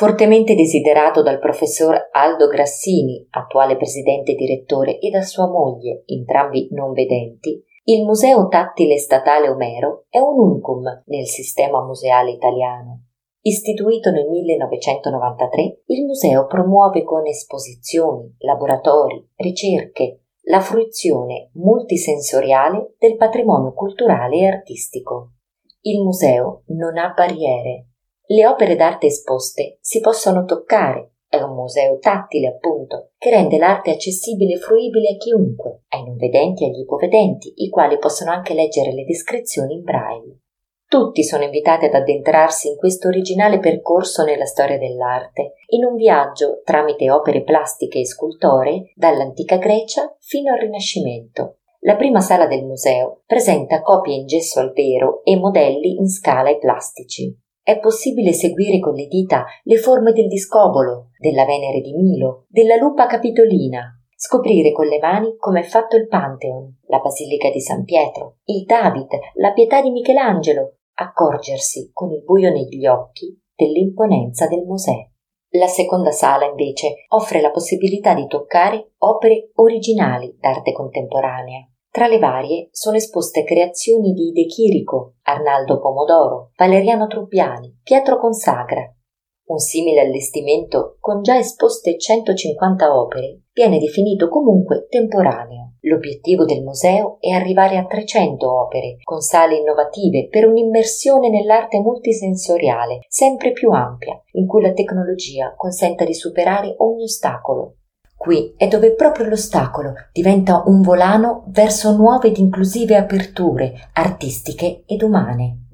Fortemente desiderato dal professor Aldo Grassini, attuale presidente direttore, e da sua moglie, entrambi non vedenti, il Museo Tattile Statale Omero è un unicum nel sistema museale italiano. Istituito nel 1993, il museo promuove con esposizioni, laboratori, ricerche, la fruizione multisensoriale del patrimonio culturale e artistico. Il museo non ha barriere. Le opere d'arte esposte si possono toccare, è un museo tattile, appunto, che rende l'arte accessibile e fruibile a chiunque, ai non vedenti e agli ipovedenti, i quali possono anche leggere le descrizioni in braille. Tutti sono invitati ad addentrarsi in questo originale percorso nella storia dell'arte, in un viaggio tramite opere plastiche e scultoree dall'antica Grecia fino al Rinascimento. La prima sala del museo presenta copie in gesso al vero e modelli in scala e plastici. È possibile seguire con le dita le forme del discobolo, della Venere di Milo, della lupa capitolina, scoprire con le mani come è fatto il Pantheon, la Basilica di San Pietro, il David, la Pietà di Michelangelo, accorgersi con il buio negli occhi dell'imponenza del Mosè. La seconda sala, invece, offre la possibilità di toccare opere originali d'arte contemporanea. Tra le varie sono esposte creazioni di De Chirico, Arnaldo Pomodoro, Valeriano Truppiani, Pietro Consagra, un simile allestimento, con già esposte 150 opere, viene definito comunque temporaneo. L'obiettivo del museo è arrivare a 300 opere, con sale innovative per un'immersione nell'arte multisensoriale, sempre più ampia, in cui la tecnologia consenta di superare ogni ostacolo. Qui è dove proprio l'ostacolo diventa un volano verso nuove ed inclusive aperture artistiche ed umane.